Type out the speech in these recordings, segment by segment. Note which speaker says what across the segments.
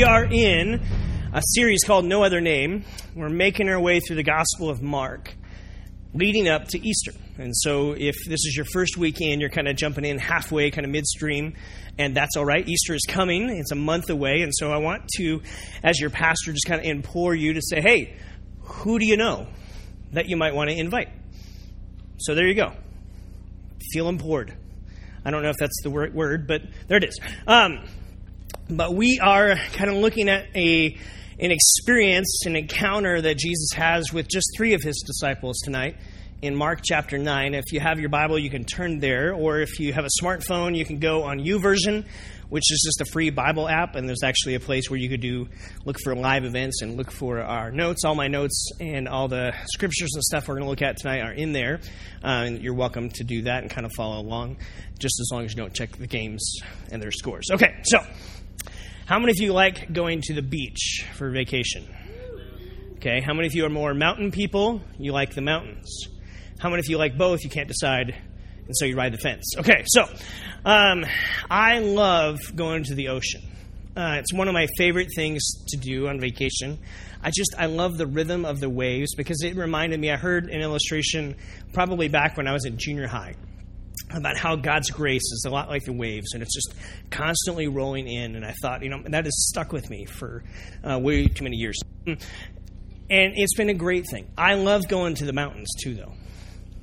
Speaker 1: We are in a series called No Other Name. We're making our way through the Gospel of Mark, leading up to Easter. And so, if this is your first weekend, you're kind of jumping in halfway, kind of midstream, and that's all right. Easter is coming, it's a month away. And so, I want to, as your pastor, just kind of implore you to say, hey, who do you know that you might want to invite? So, there you go. Feel implored. I don't know if that's the word, but there it is. Um, but we are kind of looking at a an experience, an encounter that Jesus has with just three of his disciples tonight in Mark chapter 9. If you have your Bible, you can turn there, or if you have a smartphone, you can go on YouVersion, which is just a free Bible app, and there's actually a place where you could do look for live events and look for our notes. All my notes and all the scriptures and stuff we're going to look at tonight are in there, uh, and you're welcome to do that and kind of follow along, just as long as you don't check the games and their scores. Okay, so how many of you like going to the beach for vacation? Okay, how many of you are more mountain people? You like the mountains. How many of you like both? You can't decide, and so you ride the fence. Okay, so um, I love going to the ocean. Uh, it's one of my favorite things to do on vacation. I just I love the rhythm of the waves because it reminded me. I heard an illustration probably back when I was in junior high about how God's grace is a lot like the waves, and it's just constantly rolling in. And I thought, you know, that has stuck with me for uh, way too many years. And it's been a great thing. I love going to the mountains too, though.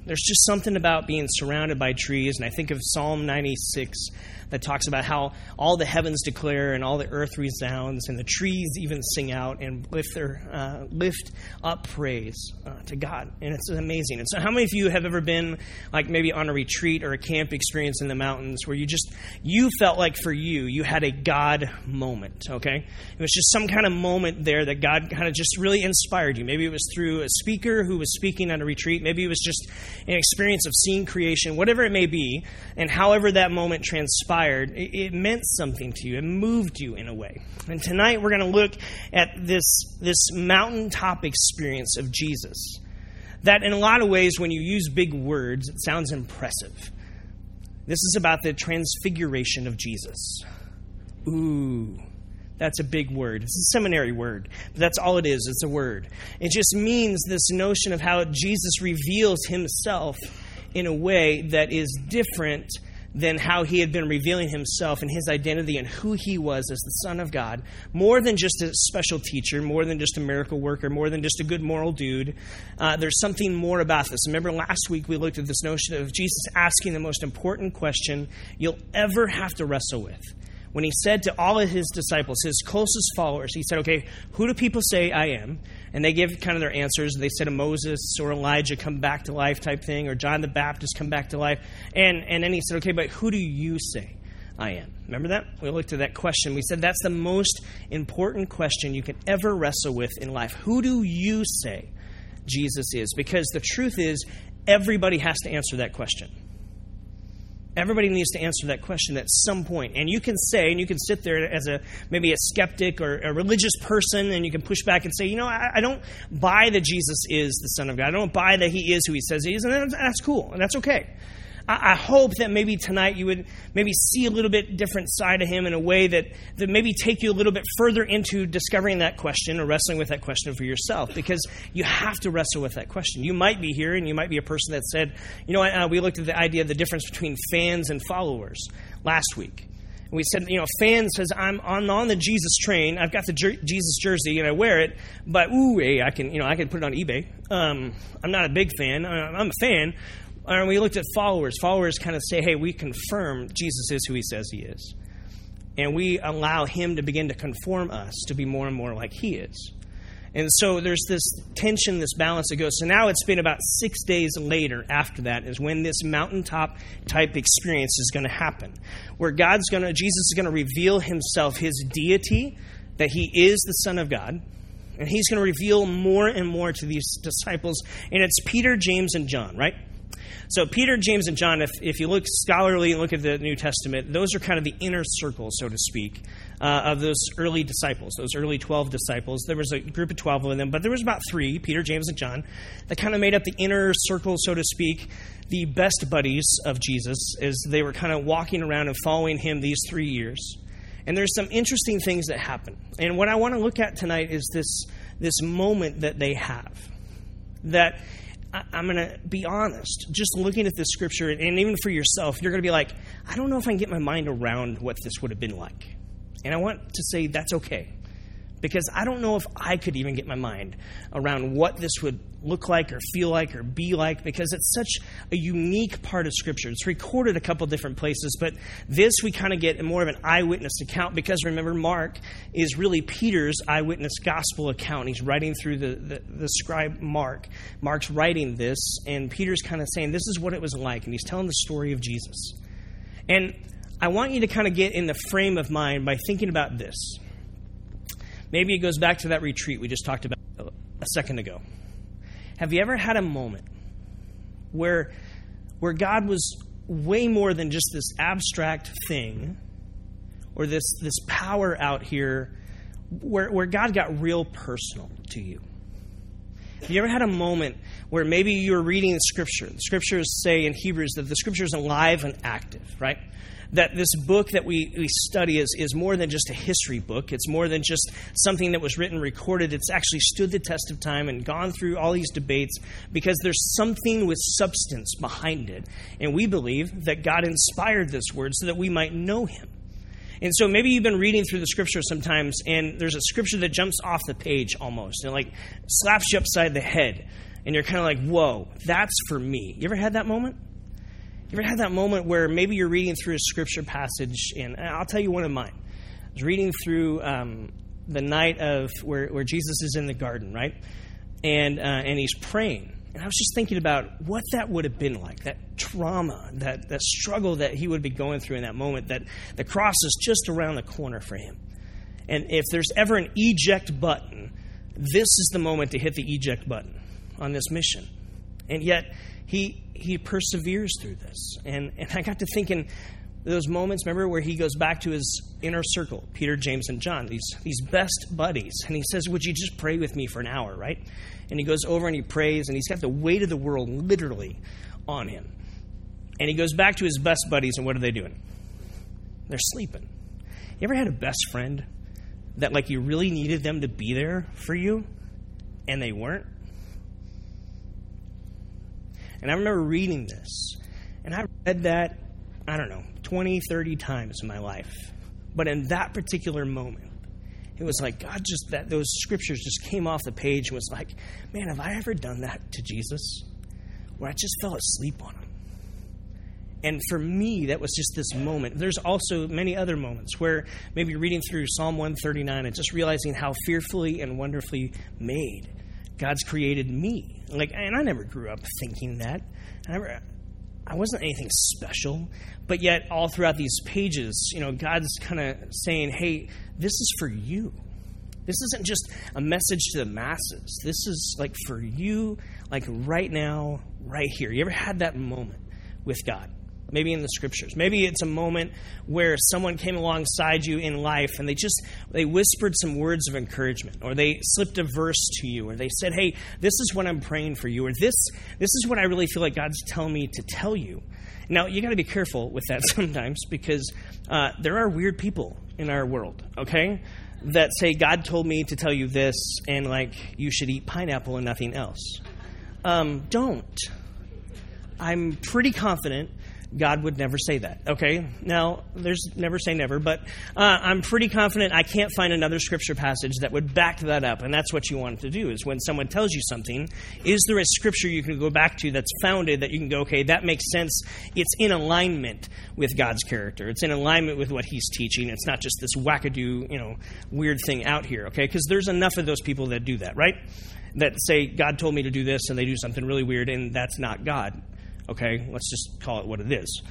Speaker 1: There's just something about being surrounded by trees, and I think of Psalm 96 that talks about how all the heavens declare and all the earth resounds, and the trees even sing out and lift their uh, lift up praise uh, to God, and it's amazing. And so, how many of you have ever been like maybe on a retreat or a camp experience in the mountains where you just you felt like for you you had a God moment? Okay, it was just some kind of moment there that God kind of just really inspired you. Maybe it was through a speaker who was speaking on a retreat. Maybe it was just an experience of seeing creation, whatever it may be, and however that moment transpired, it, it meant something to you. It moved you in a way. And tonight we're going to look at this, this mountaintop experience of Jesus. That, in a lot of ways, when you use big words, it sounds impressive. This is about the transfiguration of Jesus. Ooh. That's a big word. It's a seminary word, but that's all it is. It's a word. It just means this notion of how Jesus reveals himself in a way that is different than how he had been revealing himself and his identity and who he was as the Son of God, more than just a special teacher, more than just a miracle worker, more than just a good moral dude. Uh, there's something more about this. Remember last week we looked at this notion of Jesus asking the most important question you'll ever have to wrestle with when he said to all of his disciples, his closest followers, he said, Okay, who do people say I am? And they give kind of their answers. They said, Moses or Elijah come back to life type thing, or John the Baptist come back to life. And, and then he said, Okay, but who do you say I am? Remember that? We looked at that question. We said that's the most important question you can ever wrestle with in life. Who do you say Jesus is? Because the truth is, everybody has to answer that question. Everybody needs to answer that question at some point. And you can say, and you can sit there as a maybe a skeptic or a religious person, and you can push back and say, you know, I, I don't buy that Jesus is the Son of God. I don't buy that He is who He says He is, and that's cool, and that's okay. I, hope that maybe tonight you would maybe see a little bit different side of him in a way that, that maybe take you a little bit further into discovering that question or wrestling with that question for yourself because you have to wrestle with that question. You might be here and you might be a person that said, you know, uh, we looked at the idea of the difference between fans and followers last week. And we said, you know, fan says, I'm on, on the Jesus train. I've got the jer- Jesus jersey and I wear it, but ooh, hey, I can, you know, I can put it on eBay. Um, I'm not a big fan. I'm a fan, and we looked at followers. Followers kind of say, hey, we confirm Jesus is who he says he is. And we allow him to begin to conform us to be more and more like he is. And so there's this tension, this balance that goes. So now it's been about six days later after that is when this mountaintop type experience is going to happen, where God's going to, Jesus is going to reveal himself, his deity, that he is the Son of God. And he's going to reveal more and more to these disciples. And it's Peter, James, and John, right? So, Peter, James, and John, if, if you look scholarly and look at the New Testament, those are kind of the inner circle, so to speak, uh, of those early disciples, those early 12 disciples. There was a group of 12 of them, but there was about three, Peter, James, and John, that kind of made up the inner circle, so to speak, the best buddies of Jesus as they were kind of walking around and following him these three years. And there's some interesting things that happen. And what I want to look at tonight is this, this moment that they have. That I, am going to be honest, just looking at this scripture, and even for yourself, you're going to be like, I don't know if I can get my mind around what this would have been like. And I want to say that's okay because I don't know if I could even get my mind around what this would look like or feel like or be like because it's such a unique part of Scripture. It's recorded a couple different places, but this we kind of get more of an eyewitness account because remember, Mark is really Peter's eyewitness gospel account. He's writing through the, the, the scribe Mark. Mark's writing this, and Peter's kind of saying, This is what it was like, and he's telling the story of Jesus. And I want you to kind of get in the frame of mind by thinking about this. Maybe it goes back to that retreat we just talked about a second ago. Have you ever had a moment where, where God was way more than just this abstract thing or this, this power out here, where, where God got real personal to you? Have you ever had a moment where maybe you were reading the scripture? The scriptures say in Hebrews that the scripture is alive and active, right? That this book that we, we study is, is more than just a history book. It's more than just something that was written, recorded. It's actually stood the test of time and gone through all these debates because there's something with substance behind it. And we believe that God inspired this word so that we might know Him. And so maybe you've been reading through the scripture sometimes, and there's a scripture that jumps off the page almost and like slaps you upside the head. And you're kind of like, whoa, that's for me. You ever had that moment? You ever had that moment where maybe you're reading through a scripture passage, and I'll tell you one of mine. I was reading through um, the night of where, where Jesus is in the garden, right? And, uh, and he's praying. And I was just thinking about what that would have been like, that trauma, that, that struggle that he would be going through in that moment, that the cross is just around the corner for him. And if there's ever an eject button, this is the moment to hit the eject button on this mission. And yet, he he perseveres through this. And and I got to thinking those moments, remember, where he goes back to his inner circle, Peter, James, and John, these these best buddies, and he says, Would you just pray with me for an hour, right? And he goes over and he prays, and he's got the weight of the world literally on him. And he goes back to his best buddies, and what are they doing? They're sleeping. You ever had a best friend that like you really needed them to be there for you and they weren't? And I remember reading this. And I read that, I don't know, 20, 30 times in my life. But in that particular moment, it was like God just, that those scriptures just came off the page and was like, man, have I ever done that to Jesus? Where I just fell asleep on him. And for me, that was just this moment. There's also many other moments where maybe reading through Psalm 139 and just realizing how fearfully and wonderfully made God's created me. Like, and I never grew up thinking that. I never, I wasn't anything special. But yet, all throughout these pages, you know, God's kind of saying, hey, this is for you. This isn't just a message to the masses. This is like for you, like right now, right here. You ever had that moment with God? Maybe in the scriptures. Maybe it's a moment where someone came alongside you in life and they just they whispered some words of encouragement or they slipped a verse to you or they said hey this is what i'm praying for you or this this is what i really feel like god's telling me to tell you. Now you got to be careful with that sometimes because uh, there are weird people in our world okay? That say god told me to tell you this and like you should eat pineapple and nothing else. Um, don't. I'm pretty confident God would never say that. Okay? Now, there's never say never, but uh, I'm pretty confident I can't find another scripture passage that would back that up. And that's what you want to do is when someone tells you something, is there a scripture you can go back to that's founded that you can go, okay, that makes sense. It's in alignment with God's character. It's in alignment with what he's teaching. It's not just this wackadoo, you know, weird thing out here, okay? Because there's enough of those people that do that, right? That say, God told me to do this, and they do something really weird, and that's not God. Okay, let's just call it what it is.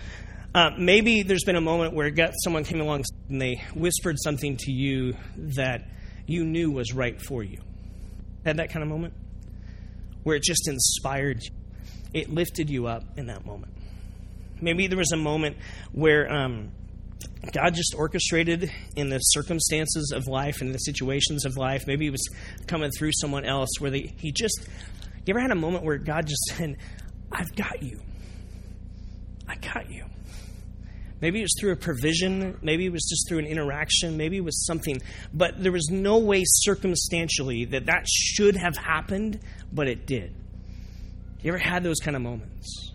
Speaker 1: Uh, maybe there's been a moment where got, someone came along and they whispered something to you that you knew was right for you. Had that kind of moment? Where it just inspired you, it lifted you up in that moment. Maybe there was a moment where um, God just orchestrated in the circumstances of life and the situations of life. Maybe it was coming through someone else where they, he just. You ever had a moment where God just said, I've got you. I got you. Maybe it was through a provision. Maybe it was just through an interaction. Maybe it was something. But there was no way circumstantially that that should have happened, but it did. You ever had those kind of moments?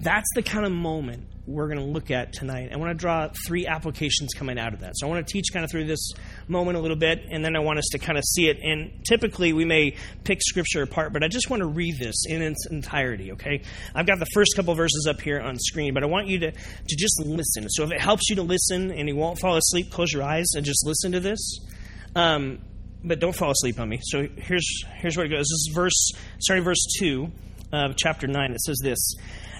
Speaker 1: That's the kind of moment we're going to look at tonight. I want to draw three applications coming out of that. So I want to teach kind of through this moment a little bit, and then I want us to kind of see it. And typically we may pick scripture apart, but I just want to read this in its entirety, okay? I've got the first couple verses up here on screen, but I want you to, to just listen. So if it helps you to listen and you won't fall asleep, close your eyes and just listen to this. Um, but don't fall asleep on me. So here's, here's where it goes. This is verse, starting verse 2 of chapter 9. It says this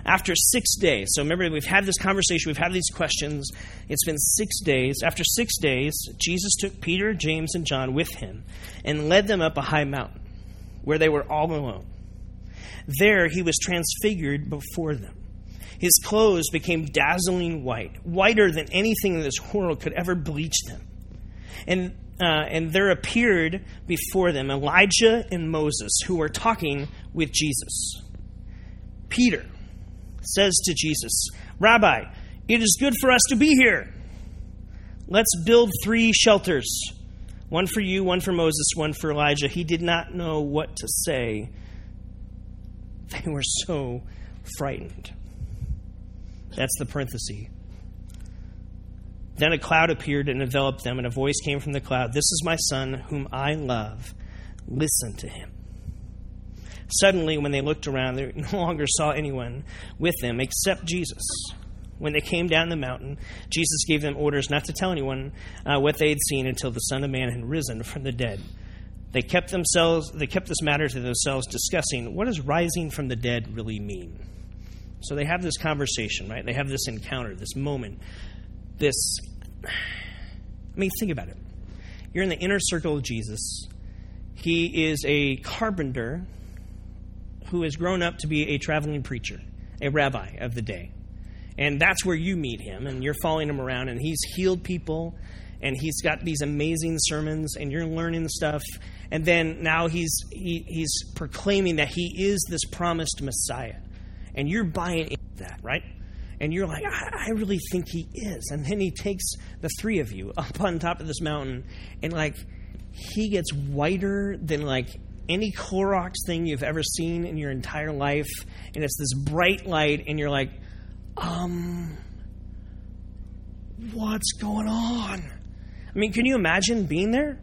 Speaker 1: after six days, so remember, we've had this conversation, we've had these questions. It's been six days. After six days, Jesus took Peter, James, and John with him and led them up a high mountain where they were all alone. There he was transfigured before them. His clothes became dazzling white, whiter than anything in this world could ever bleach them. And uh, and there appeared before them Elijah and Moses, who were talking with Jesus. Peter says to Jesus, Rabbi, it is good for us to be here. Let's build three shelters one for you, one for Moses, one for Elijah. He did not know what to say. They were so frightened. That's the parenthesis. Then a cloud appeared and enveloped them, and a voice came from the cloud This is my son, whom I love. Listen to him. Suddenly, when they looked around, they no longer saw anyone with them except Jesus. When they came down the mountain, Jesus gave them orders not to tell anyone uh, what they had seen until the Son of Man had risen from the dead. They kept themselves they kept this matter to themselves, discussing what does rising from the dead really mean. So they have this conversation, right? They have this encounter, this moment, this. I mean, think about it. You're in the inner circle of Jesus. He is a carpenter who has grown up to be a traveling preacher, a rabbi of the day. And that's where you meet him, and you're following him around, and he's healed people, and he's got these amazing sermons, and you're learning stuff. And then now he's, he, he's proclaiming that he is this promised Messiah. And you're buying into that, right? And you're like, I, I really think he is. And then he takes the three of you up on top of this mountain, and like, he gets whiter than like any Clorox thing you've ever seen in your entire life, and it's this bright light, and you're like, um, what's going on? I mean, can you imagine being there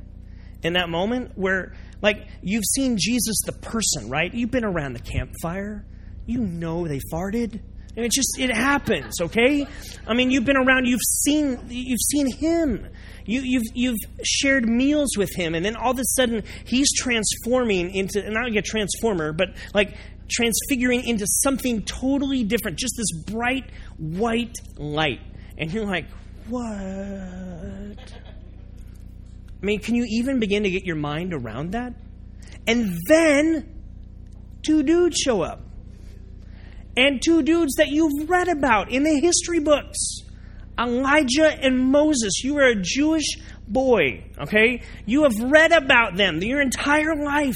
Speaker 1: in that moment where, like, you've seen Jesus the person, right? You've been around the campfire, you know they farted. And it just it happens, okay? I mean, you've been around, you've seen you've seen him. You, you've, you've shared meals with him, and then all of a sudden he's transforming into, not like a transformer, but like transfiguring into something totally different, just this bright white light. And you're like, what? I mean, can you even begin to get your mind around that? And then two dudes show up. And two dudes that you've read about in the history books. Elijah and Moses. You are a Jewish boy, okay? You have read about them your entire life.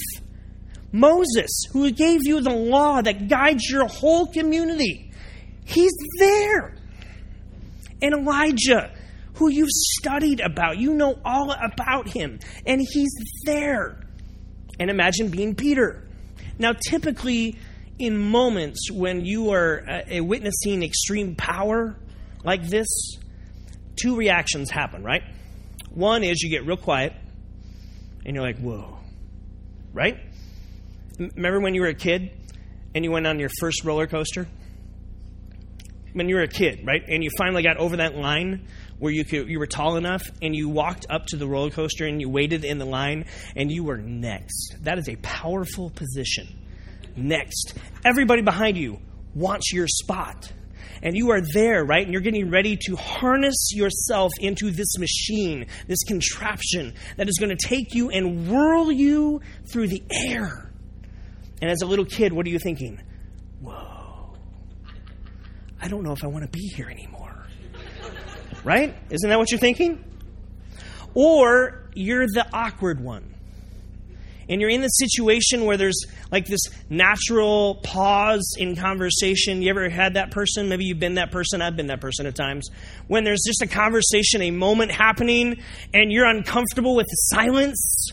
Speaker 1: Moses, who gave you the law that guides your whole community, he's there. And Elijah, who you've studied about, you know all about him, and he's there. And imagine being Peter. Now, typically, in moments when you are uh, witnessing extreme power, like this, two reactions happen, right? One is you get real quiet and you're like, whoa, right? Remember when you were a kid and you went on your first roller coaster? When you were a kid, right? And you finally got over that line where you could you were tall enough and you walked up to the roller coaster and you waited in the line and you were next. That is a powerful position. Next. Everybody behind you wants your spot and you are there, right? And you're getting ready to harness yourself into this machine, this contraption that is going to take you and whirl you through the air. And as a little kid, what are you thinking? Whoa, I don't know if I want to be here anymore. right? Isn't that what you're thinking? Or you're the awkward one. And you're in the situation where there's like this natural pause in conversation. You ever had that person? Maybe you've been that person. I've been that person at times. When there's just a conversation, a moment happening, and you're uncomfortable with the silence.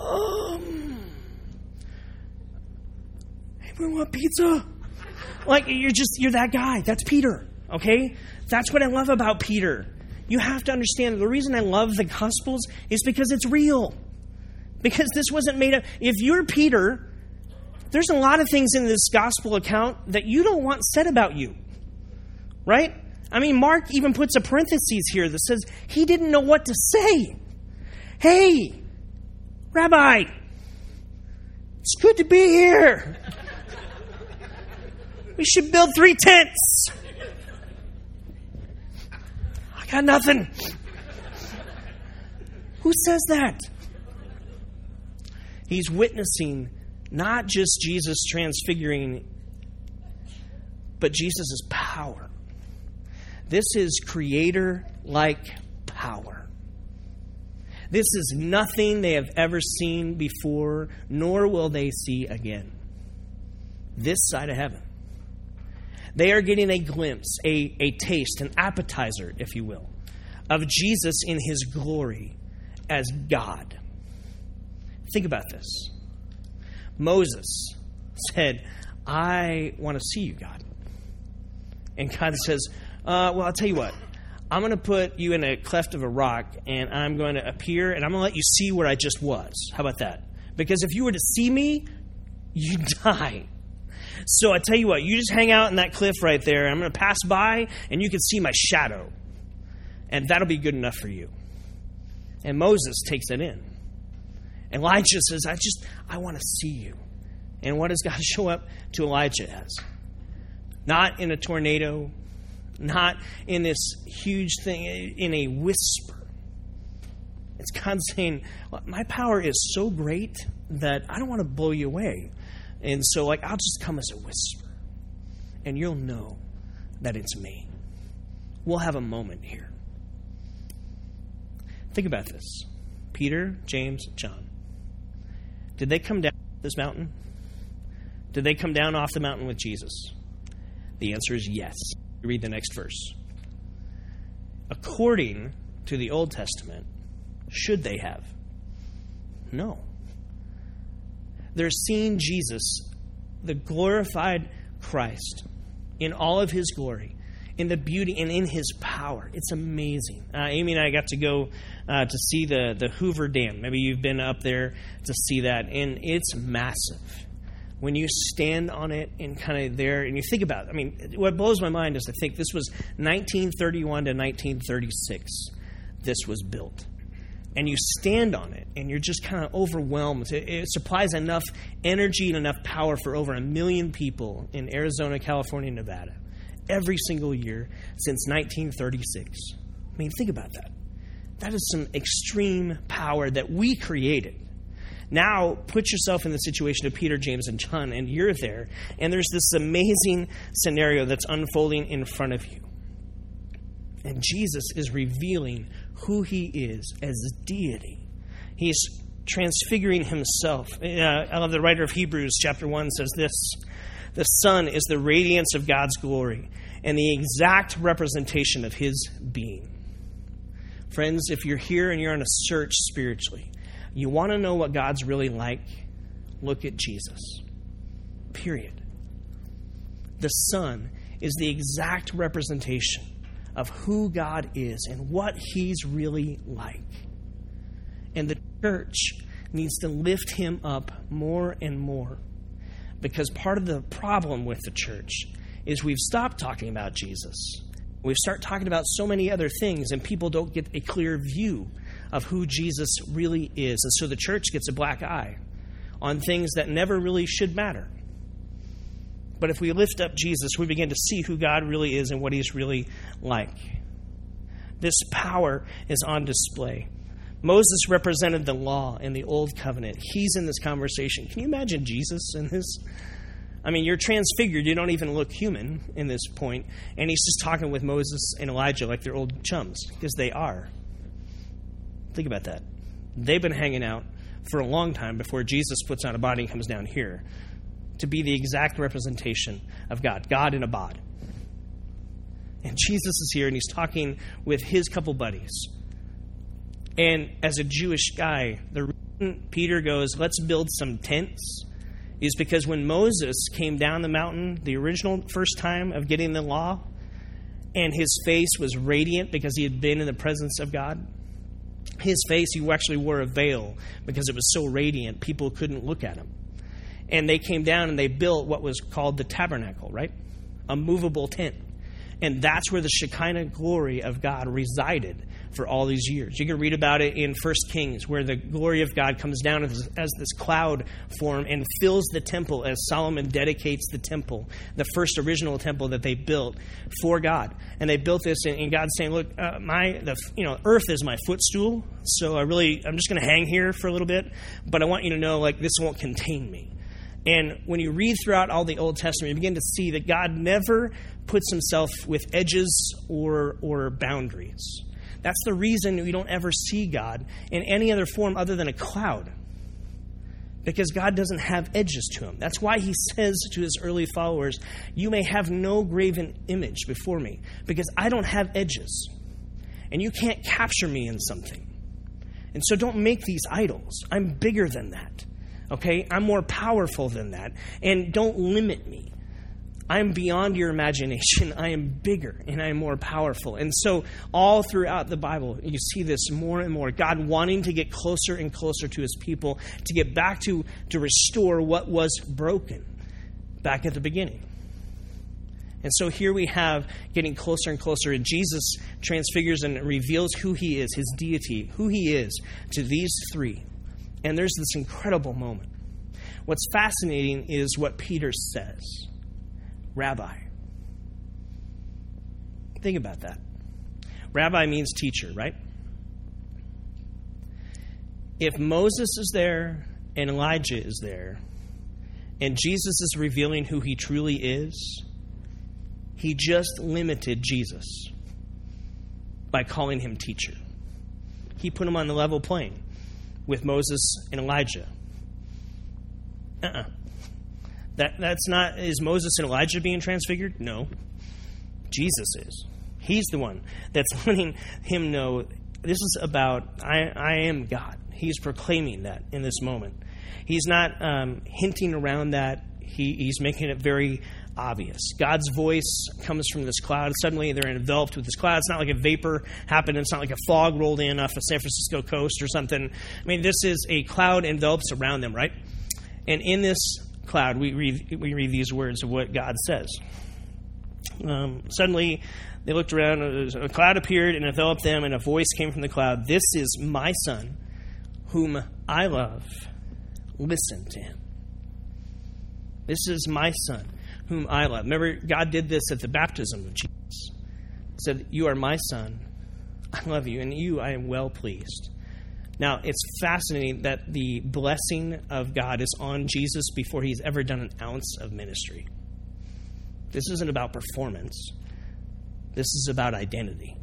Speaker 1: Um, we want pizza. Like you're just you're that guy. That's Peter. Okay, that's what I love about Peter you have to understand the reason I love the Gospels is because it's real. Because this wasn't made up. If you're Peter, there's a lot of things in this Gospel account that you don't want said about you. Right? I mean, Mark even puts a parenthesis here that says he didn't know what to say. Hey, Rabbi, it's good to be here. We should build three tents got nothing. Who says that? He's witnessing not just Jesus transfiguring, but Jesus' power. This is creator like power. This is nothing they have ever seen before, nor will they see again. This side of heaven. They are getting a glimpse, a, a taste, an appetizer, if you will, of Jesus in his glory as God. Think about this. Moses said, I want to see you, God. And God says, uh, Well, I'll tell you what. I'm going to put you in a cleft of a rock, and I'm going to appear, and I'm going to let you see where I just was. How about that? Because if you were to see me, you'd die. So I tell you what, you just hang out in that cliff right there. I'm going to pass by, and you can see my shadow. And that'll be good enough for you. And Moses takes it in. Elijah says, I just, I want to see you. And what does God show up to Elijah as? Not in a tornado, not in this huge thing, in a whisper. It's God saying, My power is so great that I don't want to blow you away. And so, like, I'll just come as a whisper, and you'll know that it's me. We'll have a moment here. Think about this Peter, James, John. Did they come down this mountain? Did they come down off the mountain with Jesus? The answer is yes. Read the next verse. According to the Old Testament, should they have? No they're seeing Jesus, the glorified Christ, in all of his glory, in the beauty and in his power. It's amazing. Uh, Amy and I got to go uh, to see the, the Hoover Dam. Maybe you've been up there to see that, and it's massive. When you stand on it and kind of there, and you think about it, I mean, what blows my mind is to think this was 1931 to 1936, this was built and you stand on it and you're just kind of overwhelmed. It, it, supplies enough energy and enough power for over a million people in Arizona, California, Nevada every single year since 1936. I mean, think about that. That is some extreme power that we created. Now, put yourself in the situation of Peter, James, and John, and you're there, and there's this amazing scenario that's unfolding in front of you. And Jesus is revealing who he is as deity. He's transfiguring himself. Uh, I love the writer of Hebrews, chapter 1 says this The Son is the radiance of God's glory and the exact representation of his being. Friends, if you're here and you're on a search spiritually, you want to know what God's really like, look at Jesus. Period. The Son is the exact representation of who God is and what He's really like. And the church needs to lift Him up more and more. Because part of the problem with the church is we've stopped talking about Jesus. We start talking about so many other things, and people don't get a clear view of who Jesus really is. And so the church gets a black eye on things that never really should matter. But if we lift up Jesus, we begin to see who God really is and what He's really like. This power is on display. Moses represented the law in the old covenant. He's in this conversation. Can you imagine Jesus in this? I mean, you're transfigured. You don't even look human in this point. And he's just talking with Moses and Elijah like they're old chums, because they are. Think about that. They've been hanging out for a long time before Jesus puts on a body and comes down here to be the exact representation of God, God in a bod. And Jesus is here and he's talking with his couple buddies. And as a Jewish guy, the reason Peter goes, let's build some tents, is because when Moses came down the mountain the original first time of getting the law, and his face was radiant because he had been in the presence of God, his face, he actually wore a veil because it was so radiant, people couldn't look at him. And they came down and they built what was called the tabernacle, right? A movable tent. And that's where the Shekinah glory of God resided for all these years. You can read about it in First Kings, where the glory of God comes down as, as, this cloud form and fills the temple as Solomon dedicates the temple, the first original temple that they built for God. And they built this, and, and God's saying, "Look, uh, my the you know earth is my footstool, so I really I'm just going to hang here for a little bit, but I want you to know like this won't contain me." And when you read throughout all the Old Testament, you begin to see that God never puts himself with edges or, or boundaries. That's the reason we don't ever see God in any other form other than a cloud. Because God doesn't have edges to him. That's why he says to his early followers, You may have no graven image before me, because I don't have edges. And you can't capture me in something. And so don't make these idols. I'm bigger than that. Okay? I'm more powerful than that. And don't limit me. I am beyond your imagination. I am bigger and I am more powerful. And so, all throughout the Bible, you see this more and more. God wanting to get closer and closer to his people, to get back to, to restore what was broken back at the beginning. And so here we have getting closer and closer, and Jesus transfigures and reveals who he is, his deity, who he is to these three. And there's this incredible moment. What's fascinating is what Peter says Rabbi. Think about that. Rabbi means teacher, right? If Moses is there and Elijah is there, and Jesus is revealing who he truly is, he just limited Jesus by calling him teacher. He put him on the level plane with Moses and Elijah. Uh-uh. That, that's not, is Moses and Elijah being transfigured? No. Jesus is. He's the one that's letting him know this is about, I, I am God. He's proclaiming that in this moment. He's not um, hinting around that, he, he's making it very obvious. God's voice comes from this cloud. Suddenly they're enveloped with this cloud. It's not like a vapor happened. It's not like a fog rolled in off the San Francisco coast or something. I mean, this is a cloud envelops around them, right? And in this cloud, we read, we read these words of what God says. Um, suddenly they looked around, a cloud appeared and enveloped them, and a voice came from the cloud This is my son, whom I love. Listen to him. This is my son whom I love. Remember, God did this at the baptism of Jesus. He said, You are my son. I love you, and you I am well pleased. Now, it's fascinating that the blessing of God is on Jesus before he's ever done an ounce of ministry. This isn't about performance, this is about identity.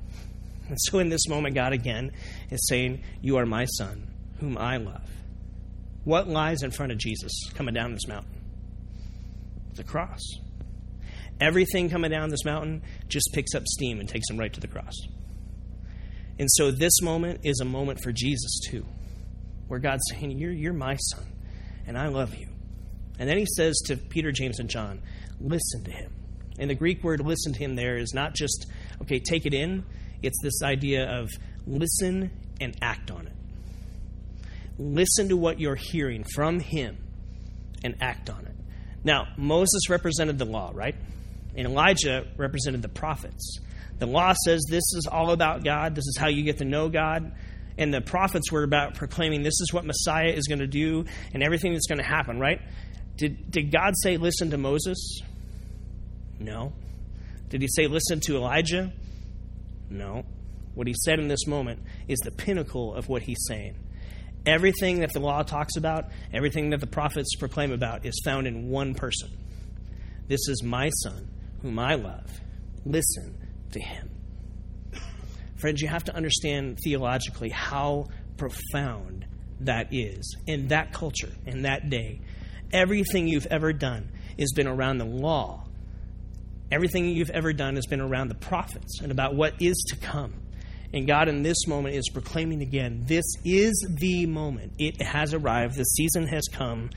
Speaker 1: And so, in this moment, God again is saying, You are my son, whom I love. What lies in front of Jesus coming down this mountain? The cross. Everything coming down this mountain just picks up steam and takes him right to the cross. And so this moment is a moment for Jesus too, where God's saying, You're, you're my son, and I love you. And then he says to Peter, James, and John, Listen to him. And the Greek word listen to him there is not just, okay, take it in, it's this idea of listen and act on it. Listen to what you're hearing from him and act on it. Now, Moses represented the law, right? And Elijah represented the prophets. The law says this is all about God, this is how you get to know God. And the prophets were about proclaiming this is what Messiah is going to do and everything that's going to happen, right? Did, did God say, listen to Moses? No. Did he say, listen to Elijah? No. What he said in this moment is the pinnacle of what he's saying. Everything that the law talks about, everything that the prophets proclaim about, is found in one person. This is my son, whom I love. Listen to him. Friends, you have to understand theologically how profound that is in that culture, in that day. Everything you've ever done has been around the law. Everything you've ever done has been around the prophets and about what is to come. And God, in this moment, is proclaiming again this is the moment. It has arrived. The season has come.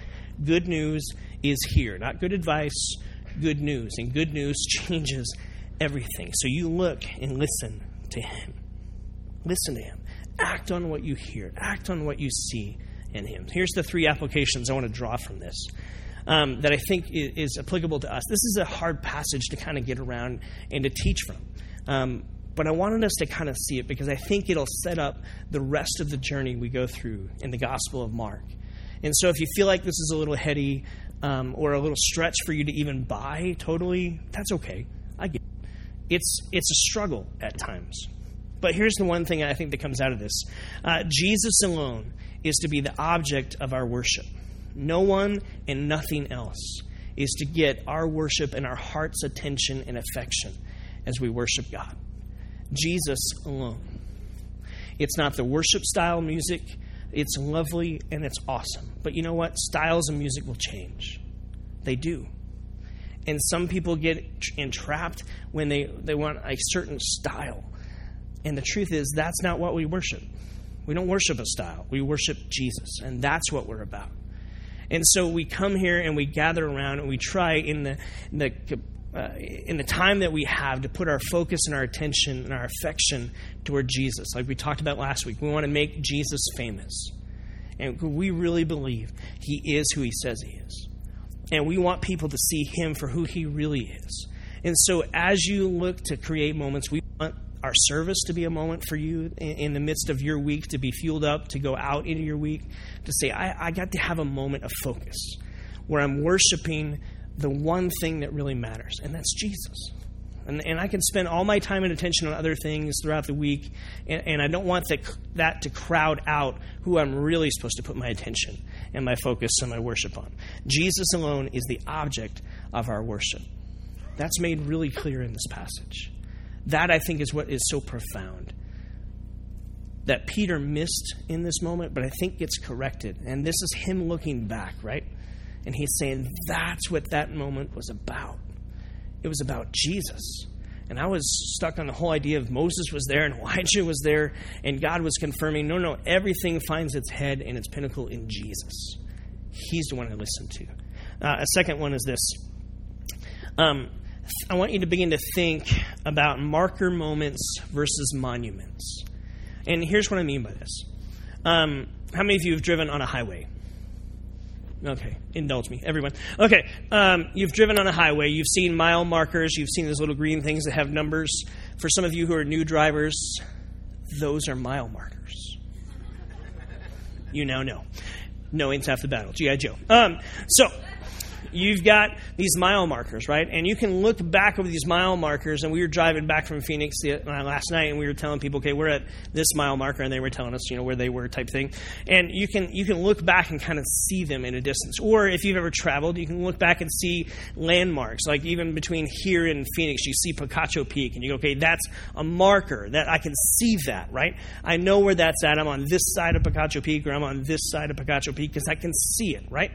Speaker 1: Good news is here. Not good advice, good news. And good news changes everything. So you look and listen to Him. Listen to Him. Act on what you hear, act on what you see in Him. Here's the three applications I want to draw from this. Um, that I think is, applicable to us. This is a hard passage to kind of get around and to teach from. Um, but I wanted us to kind of see it because I think it'll set up the rest of the journey we go through in the Gospel of Mark. And so if you feel like this is a little heady um, or a little stretch for you to even buy totally, that's okay. I get it. It's, it's a struggle at times. But here's the one thing I think that comes out of this uh, Jesus alone is to be the object of our worship. No one and nothing else is to get our worship and our heart's attention and affection as we worship God. Jesus alone. It's not the worship style music, it's lovely and it's awesome. But you know what? Styles of music will change. They do. And some people get entrapped when they, they want a certain style. And the truth is, that's not what we worship. We don't worship a style, we worship Jesus. And that's what we're about. And so we come here and we gather around and we try in the, in the uh, in the time that we have to put our focus and our attention and our affection toward Jesus. Like we talked about last week, we want to make Jesus famous. And we really believe he is who he says he is. And we want people to see him for who he really is. And so as you look to create moments, we want our service to be a moment for you in the midst of your week to be fueled up, to go out into your week, to say, I, I got to have a moment of focus where I'm worshiping the one thing that really matters, and that's Jesus. And, and I can spend all my time and attention on other things throughout the week, and, and I don't want the, that to crowd out who I'm really supposed to put my attention and my focus and my worship on. Jesus alone is the object of our worship. That's made really clear in this passage. That, I think, is what is so profound. That Peter missed in this moment, but I think gets corrected. And this is him looking back, right? And he's saying that's what that moment was about. It was about Jesus. And I was stuck on the whole idea of Moses was there and Elijah was there, and God was confirming no, no, everything finds its head and its pinnacle in Jesus. He's the one I listen to. Uh, a second one is this um, I want you to begin to think about marker moments versus monuments. And here's what I mean by this. Um, how many of you have driven on a highway? Okay, indulge me, everyone. Okay, um, you've driven on a highway, you've seen mile markers, you've seen those little green things that have numbers. For some of you who are new drivers, those are mile markers. You now know. Knowing's half the battle. G.I. Joe. Um, so, you've got these mile markers, right? And you can look back over these mile markers. And we were driving back from Phoenix uh, last night, and we were telling people, okay, we're at this mile marker, and they were telling us, you know, where they were, type thing. And you can you can look back and kind of see them in a distance. Or if you've ever traveled, you can look back and see landmarks. Like even between here and Phoenix, you see Picacho Peak, and you go, okay, that's a marker that I can see that, right? I know where that's at. I'm on this side of Picacho Peak, or I'm on this side of Picacho Peak because I can see it, right?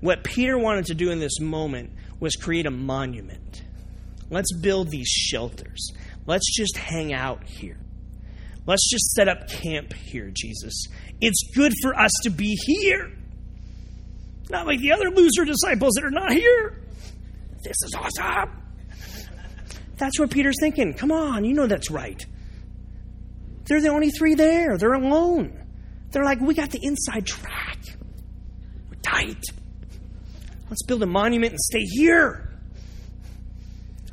Speaker 1: What Peter wanted to do in this moment was create a monument. Let's build these shelters. Let's just hang out here. Let's just set up camp here, Jesus. It's good for us to be here. Not like the other loser disciples that are not here. This is awesome. That's what Peter's thinking. Come on, you know that's right. They're the only three there. They're alone. They're like, we got the inside track. We're tight. Let's build a monument and stay here.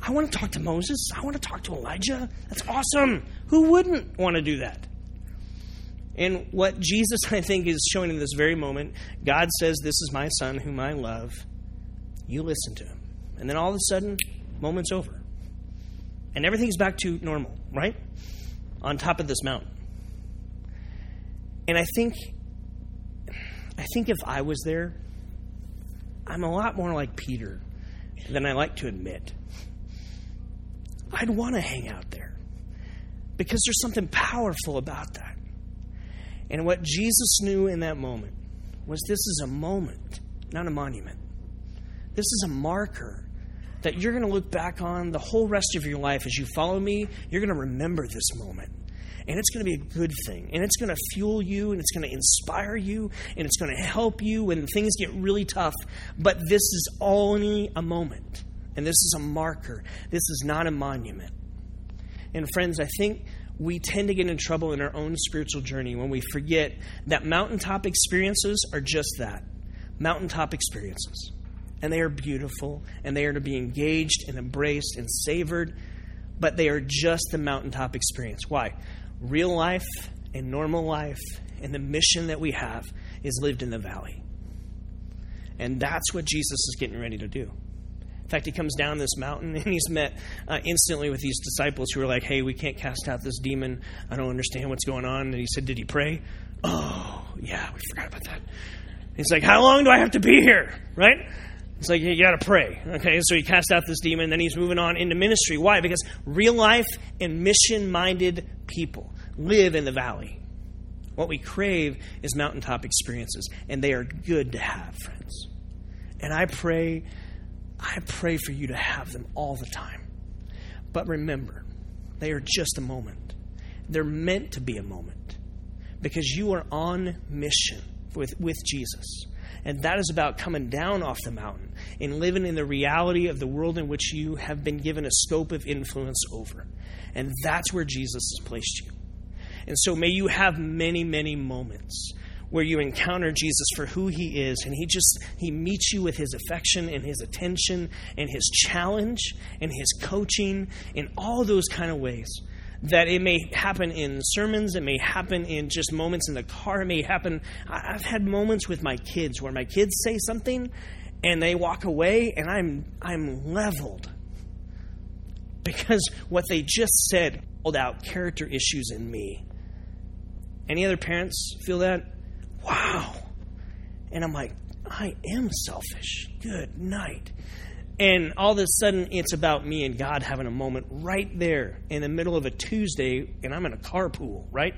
Speaker 1: I want to talk to Moses. I want to talk to Elijah. That's awesome. Who wouldn't want to do that? And what Jesus, I think, is showing in this very moment, God says, This is my son whom I love. You listen to him. And then all of a sudden, moment's over. And everything's back to normal, right? On top of this mountain. And I think I think if I was there, I'm a lot more like Peter than I like to admit. I'd want to hang out there because there's something powerful about that. And what Jesus knew in that moment was this is a moment, not a monument. This is a marker that you're going to look back on the whole rest of your life as you follow me. You're going to remember this moment. And it's going to be a good thing. And it's going to fuel you and it's going to inspire you and it's going to help you when things get really tough. But this is only a moment. And this is a marker. This is not a monument. And friends, I think we tend to get in trouble in our own spiritual journey when we forget that mountaintop experiences are just that mountaintop experiences. And they are beautiful, and they are to be engaged and embraced and savored, but they are just the mountaintop experience. Why? Real life and normal life and the mission that we have is lived in the valley. And that's what Jesus is getting ready to do. In fact, he comes down this mountain and he's met uh, instantly with these disciples who are like, hey, we can't cast out this demon. I don't understand what's going on. And he said, Did he pray? Oh, yeah, we forgot about that. He's like, How long do I have to be here? Right? It's like, you got to pray. Okay, so he cast out this demon, then he's moving on into ministry. Why? Because real life and mission minded people live in the valley. What we crave is mountaintop experiences, and they are good to have, friends. And I pray I pray for you to have them all the time. But remember, they are just a moment. They're meant to be a moment because you are on mission with, with Jesus. And that is about coming down off the mountain and living in the reality of the world in which you have been given a scope of influence over. And that's where Jesus has placed you. And so may you have many, many moments where you encounter Jesus for who he is and he just he meets you with his affection and his attention and his challenge and his coaching in all those kind of ways that it may happen in sermons it may happen in just moments in the car it may happen i've had moments with my kids where my kids say something and they walk away and i'm i'm leveled because what they just said pulled out character issues in me any other parents feel that wow. And I'm like, I am selfish. Good night. And all of a sudden, it's about me and God having a moment right there in the middle of a Tuesday, and I'm in a carpool, right?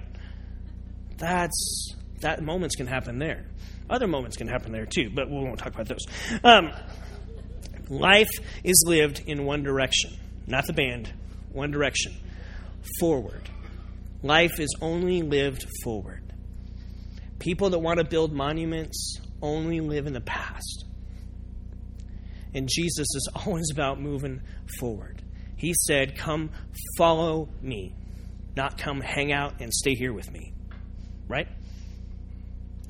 Speaker 1: That's that moments can happen there. Other moments can happen there too, but we won't talk about those. Um, life is lived in one direction, not the band, one direction, forward. Life is only lived forward. People that want to build monuments only live in the past. And Jesus is always about moving forward. He said, Come follow me, not come hang out and stay here with me. Right?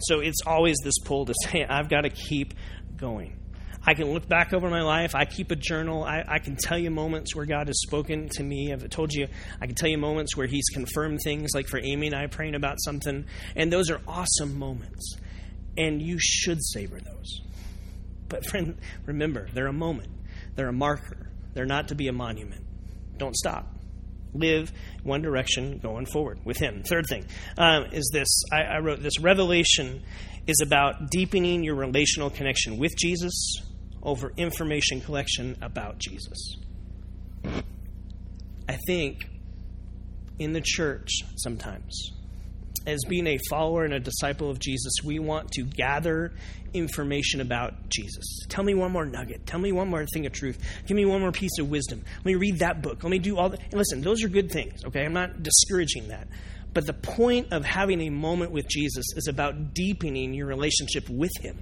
Speaker 1: So it's always this pull to say, I've got to keep going. I can look back over my life. I keep a journal. I, I, can tell you moments where God has spoken to me. I've told you, I can tell you moments where He's confirmed things, like for Amy and I praying about something. And those are awesome moments. And you should savor those. But, friend, remember, they're a moment, they're a marker, they're not to be a monument. Don't stop. Live one direction going forward with Him. Third thing um, is this I, I wrote this revelation is about deepening your relational connection with Jesus over information collection about Jesus. I think in the church sometimes, as being a follower and a disciple of Jesus, we want to gather information about Jesus. Tell me one more nugget. Tell me one more thing of truth. Give me one more piece of wisdom. Let me read that book. Let me do all that. And listen, those are good things, okay? I'm not discouraging that. But the point of having a moment with Jesus is about deepening your relationship with Him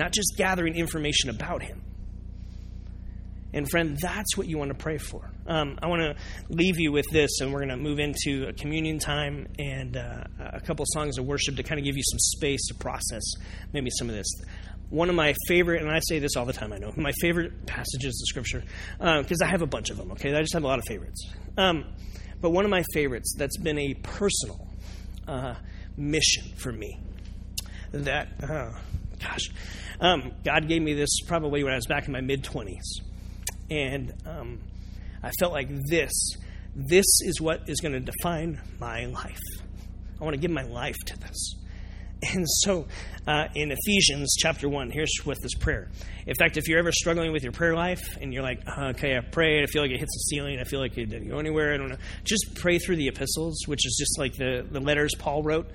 Speaker 1: not just gathering information about him. And friend, that's what you want to pray for. Um, I want to leave you with this, and we're going to move into a communion time and uh, a couple songs of worship to kind of give you some space to process maybe some of this. One of my favorite, and I say this all the time, I know, my favorite passages of Scripture, because uh, I have a bunch of them, okay? I just have a lot of favorites. Um, but one of my favorites that's been a personal uh, mission for me that, uh, gosh, um, God gave me this probably when I was back in my mid 20s. And um, I felt like this, this is what is going to define my life. I want to give my life to this. And so uh, in Ephesians chapter 1, here's what this prayer. In fact, if you're ever struggling with your prayer life and you're like, uh, okay, I prayed, I feel like it hits the ceiling, I feel like it didn't go anywhere, I don't know, just pray through the epistles, which is just like the, the letters Paul wrote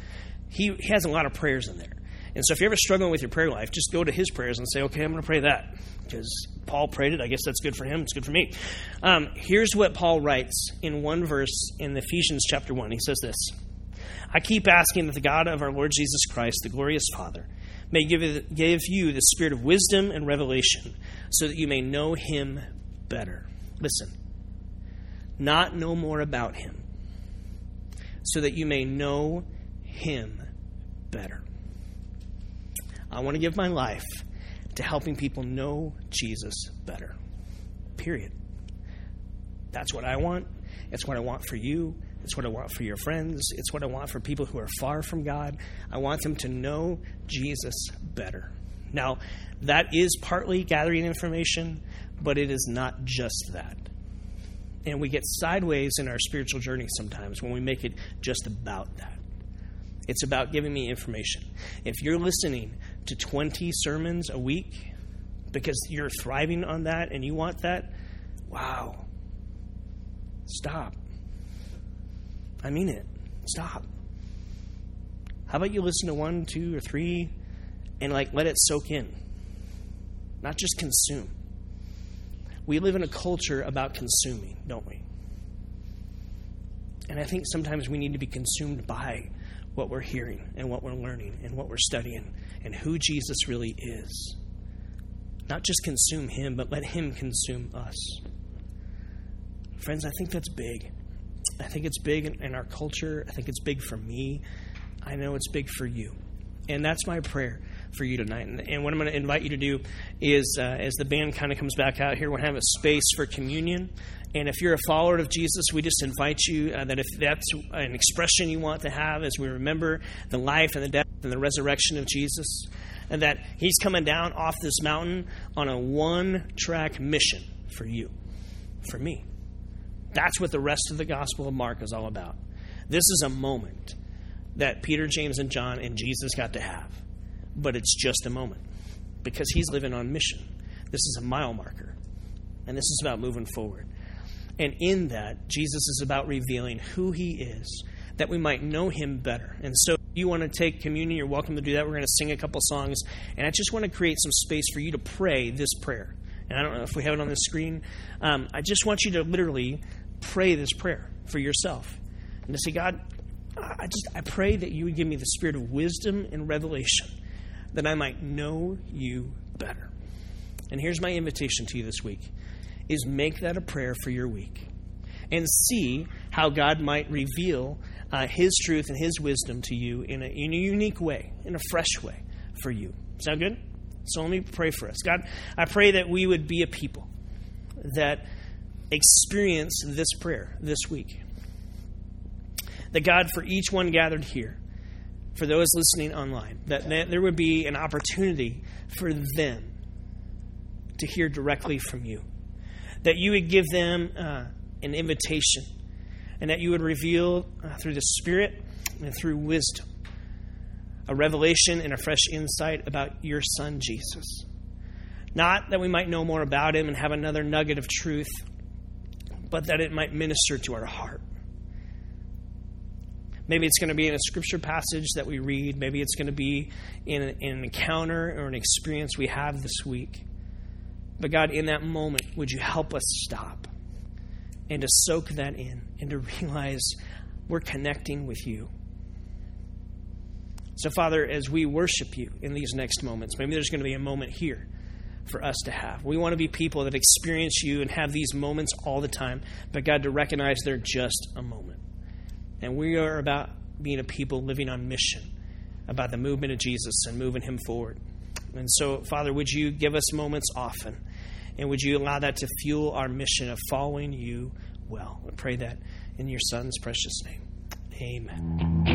Speaker 1: he, he has a lot of prayers in there. And so if you're ever struggling with your prayer life, just go to his prayers and say, okay, I'm going to pray that. Because Paul prayed it. I guess that's good for him. It's good for me. Um, here's what Paul writes in one verse in Ephesians chapter 1. He says this I keep asking that the God of our Lord Jesus Christ, the glorious Father, may give, give you the spirit of wisdom and revelation so that you may know him better. Listen, not know more about him, so that you may know him better. I want to give my life to helping people know Jesus better. Period. That's what I want. It's what I want for you. It's what I want for your friends. It's what I want for people who are far from God. I want them to know Jesus better. Now, that is partly gathering information, but it is not just that. And we get sideways in our spiritual journey sometimes when we make it just about that. It's about giving me information. If you're listening to 20 sermons a week because you're thriving on that and you want that, wow. Stop. I mean it. Stop. How about you listen to one, two, or three and like let it soak in? Not just consume. We live in a culture about consuming, don't we? And I think sometimes we need to be consumed by what we're hearing and what we're learning and what we're studying and who Jesus really is. Not just consume him, but let him consume us. Friends, I think that's big. I think it's big in, our culture. I think it's big for me. I know it's big for you. And that's my prayer for you tonight. And, and what I'm going to invite you to do is, uh, as the band kind of comes back out here, we'll have a space for communion. And if you're a follower of Jesus, we just invite you uh, that if that's an expression you want to have as we remember the life and the death and the resurrection of Jesus, and that He's coming down off this mountain on a one track mission for you, for me. That's what the rest of the Gospel of Mark is all about. This is a moment that Peter, James, and John and Jesus got to have, but it's just a moment because He's living on mission. This is a mile marker, and this is about moving forward. And in that, Jesus is about revealing who he is, that we might know him better. And so, if you want to take communion, you're welcome to do that. We're going to sing a couple songs. And I just want to create some space for you to pray this prayer. And I don't know if we have it on the screen. Um, I just want you to literally pray this prayer for yourself. And to say, God, I just I pray that you would give me the spirit of wisdom and revelation that I might know you better. And here's my invitation to you this week is make that a prayer for your week and see how God might reveal uh, His truth and His wisdom to you in a, in a unique way, in a fresh way for you. Sound good? So let me pray for us. God, I pray that we would be a people that experience this prayer this week. That God, for each one gathered here, for those listening online, that there would be an opportunity for them to hear directly from you that you would give them uh, an invitation and that you would reveal uh, through the Spirit and through wisdom a revelation and a fresh insight about your Son, Jesus. Not that we might know more about him and have another nugget of truth, but that it might minister to our heart. Maybe it's going to be in a scripture passage that we read. Maybe it's going to be in an encounter or an experience we have this week. But God, in that moment, would you help us stop and to soak that in and to realize we're connecting with you? So, Father, as we worship you in these next moments, maybe there's going to be a moment here for us to have. We want to be people that experience you and have these moments all the time, but God, to recognize they're just a moment. And we are about being a people living on mission, about the movement of Jesus and moving him forward. And so, Father, would you give us moments often? And would you allow that to fuel our mission of following you well? I pray that in your Son's precious name. Amen.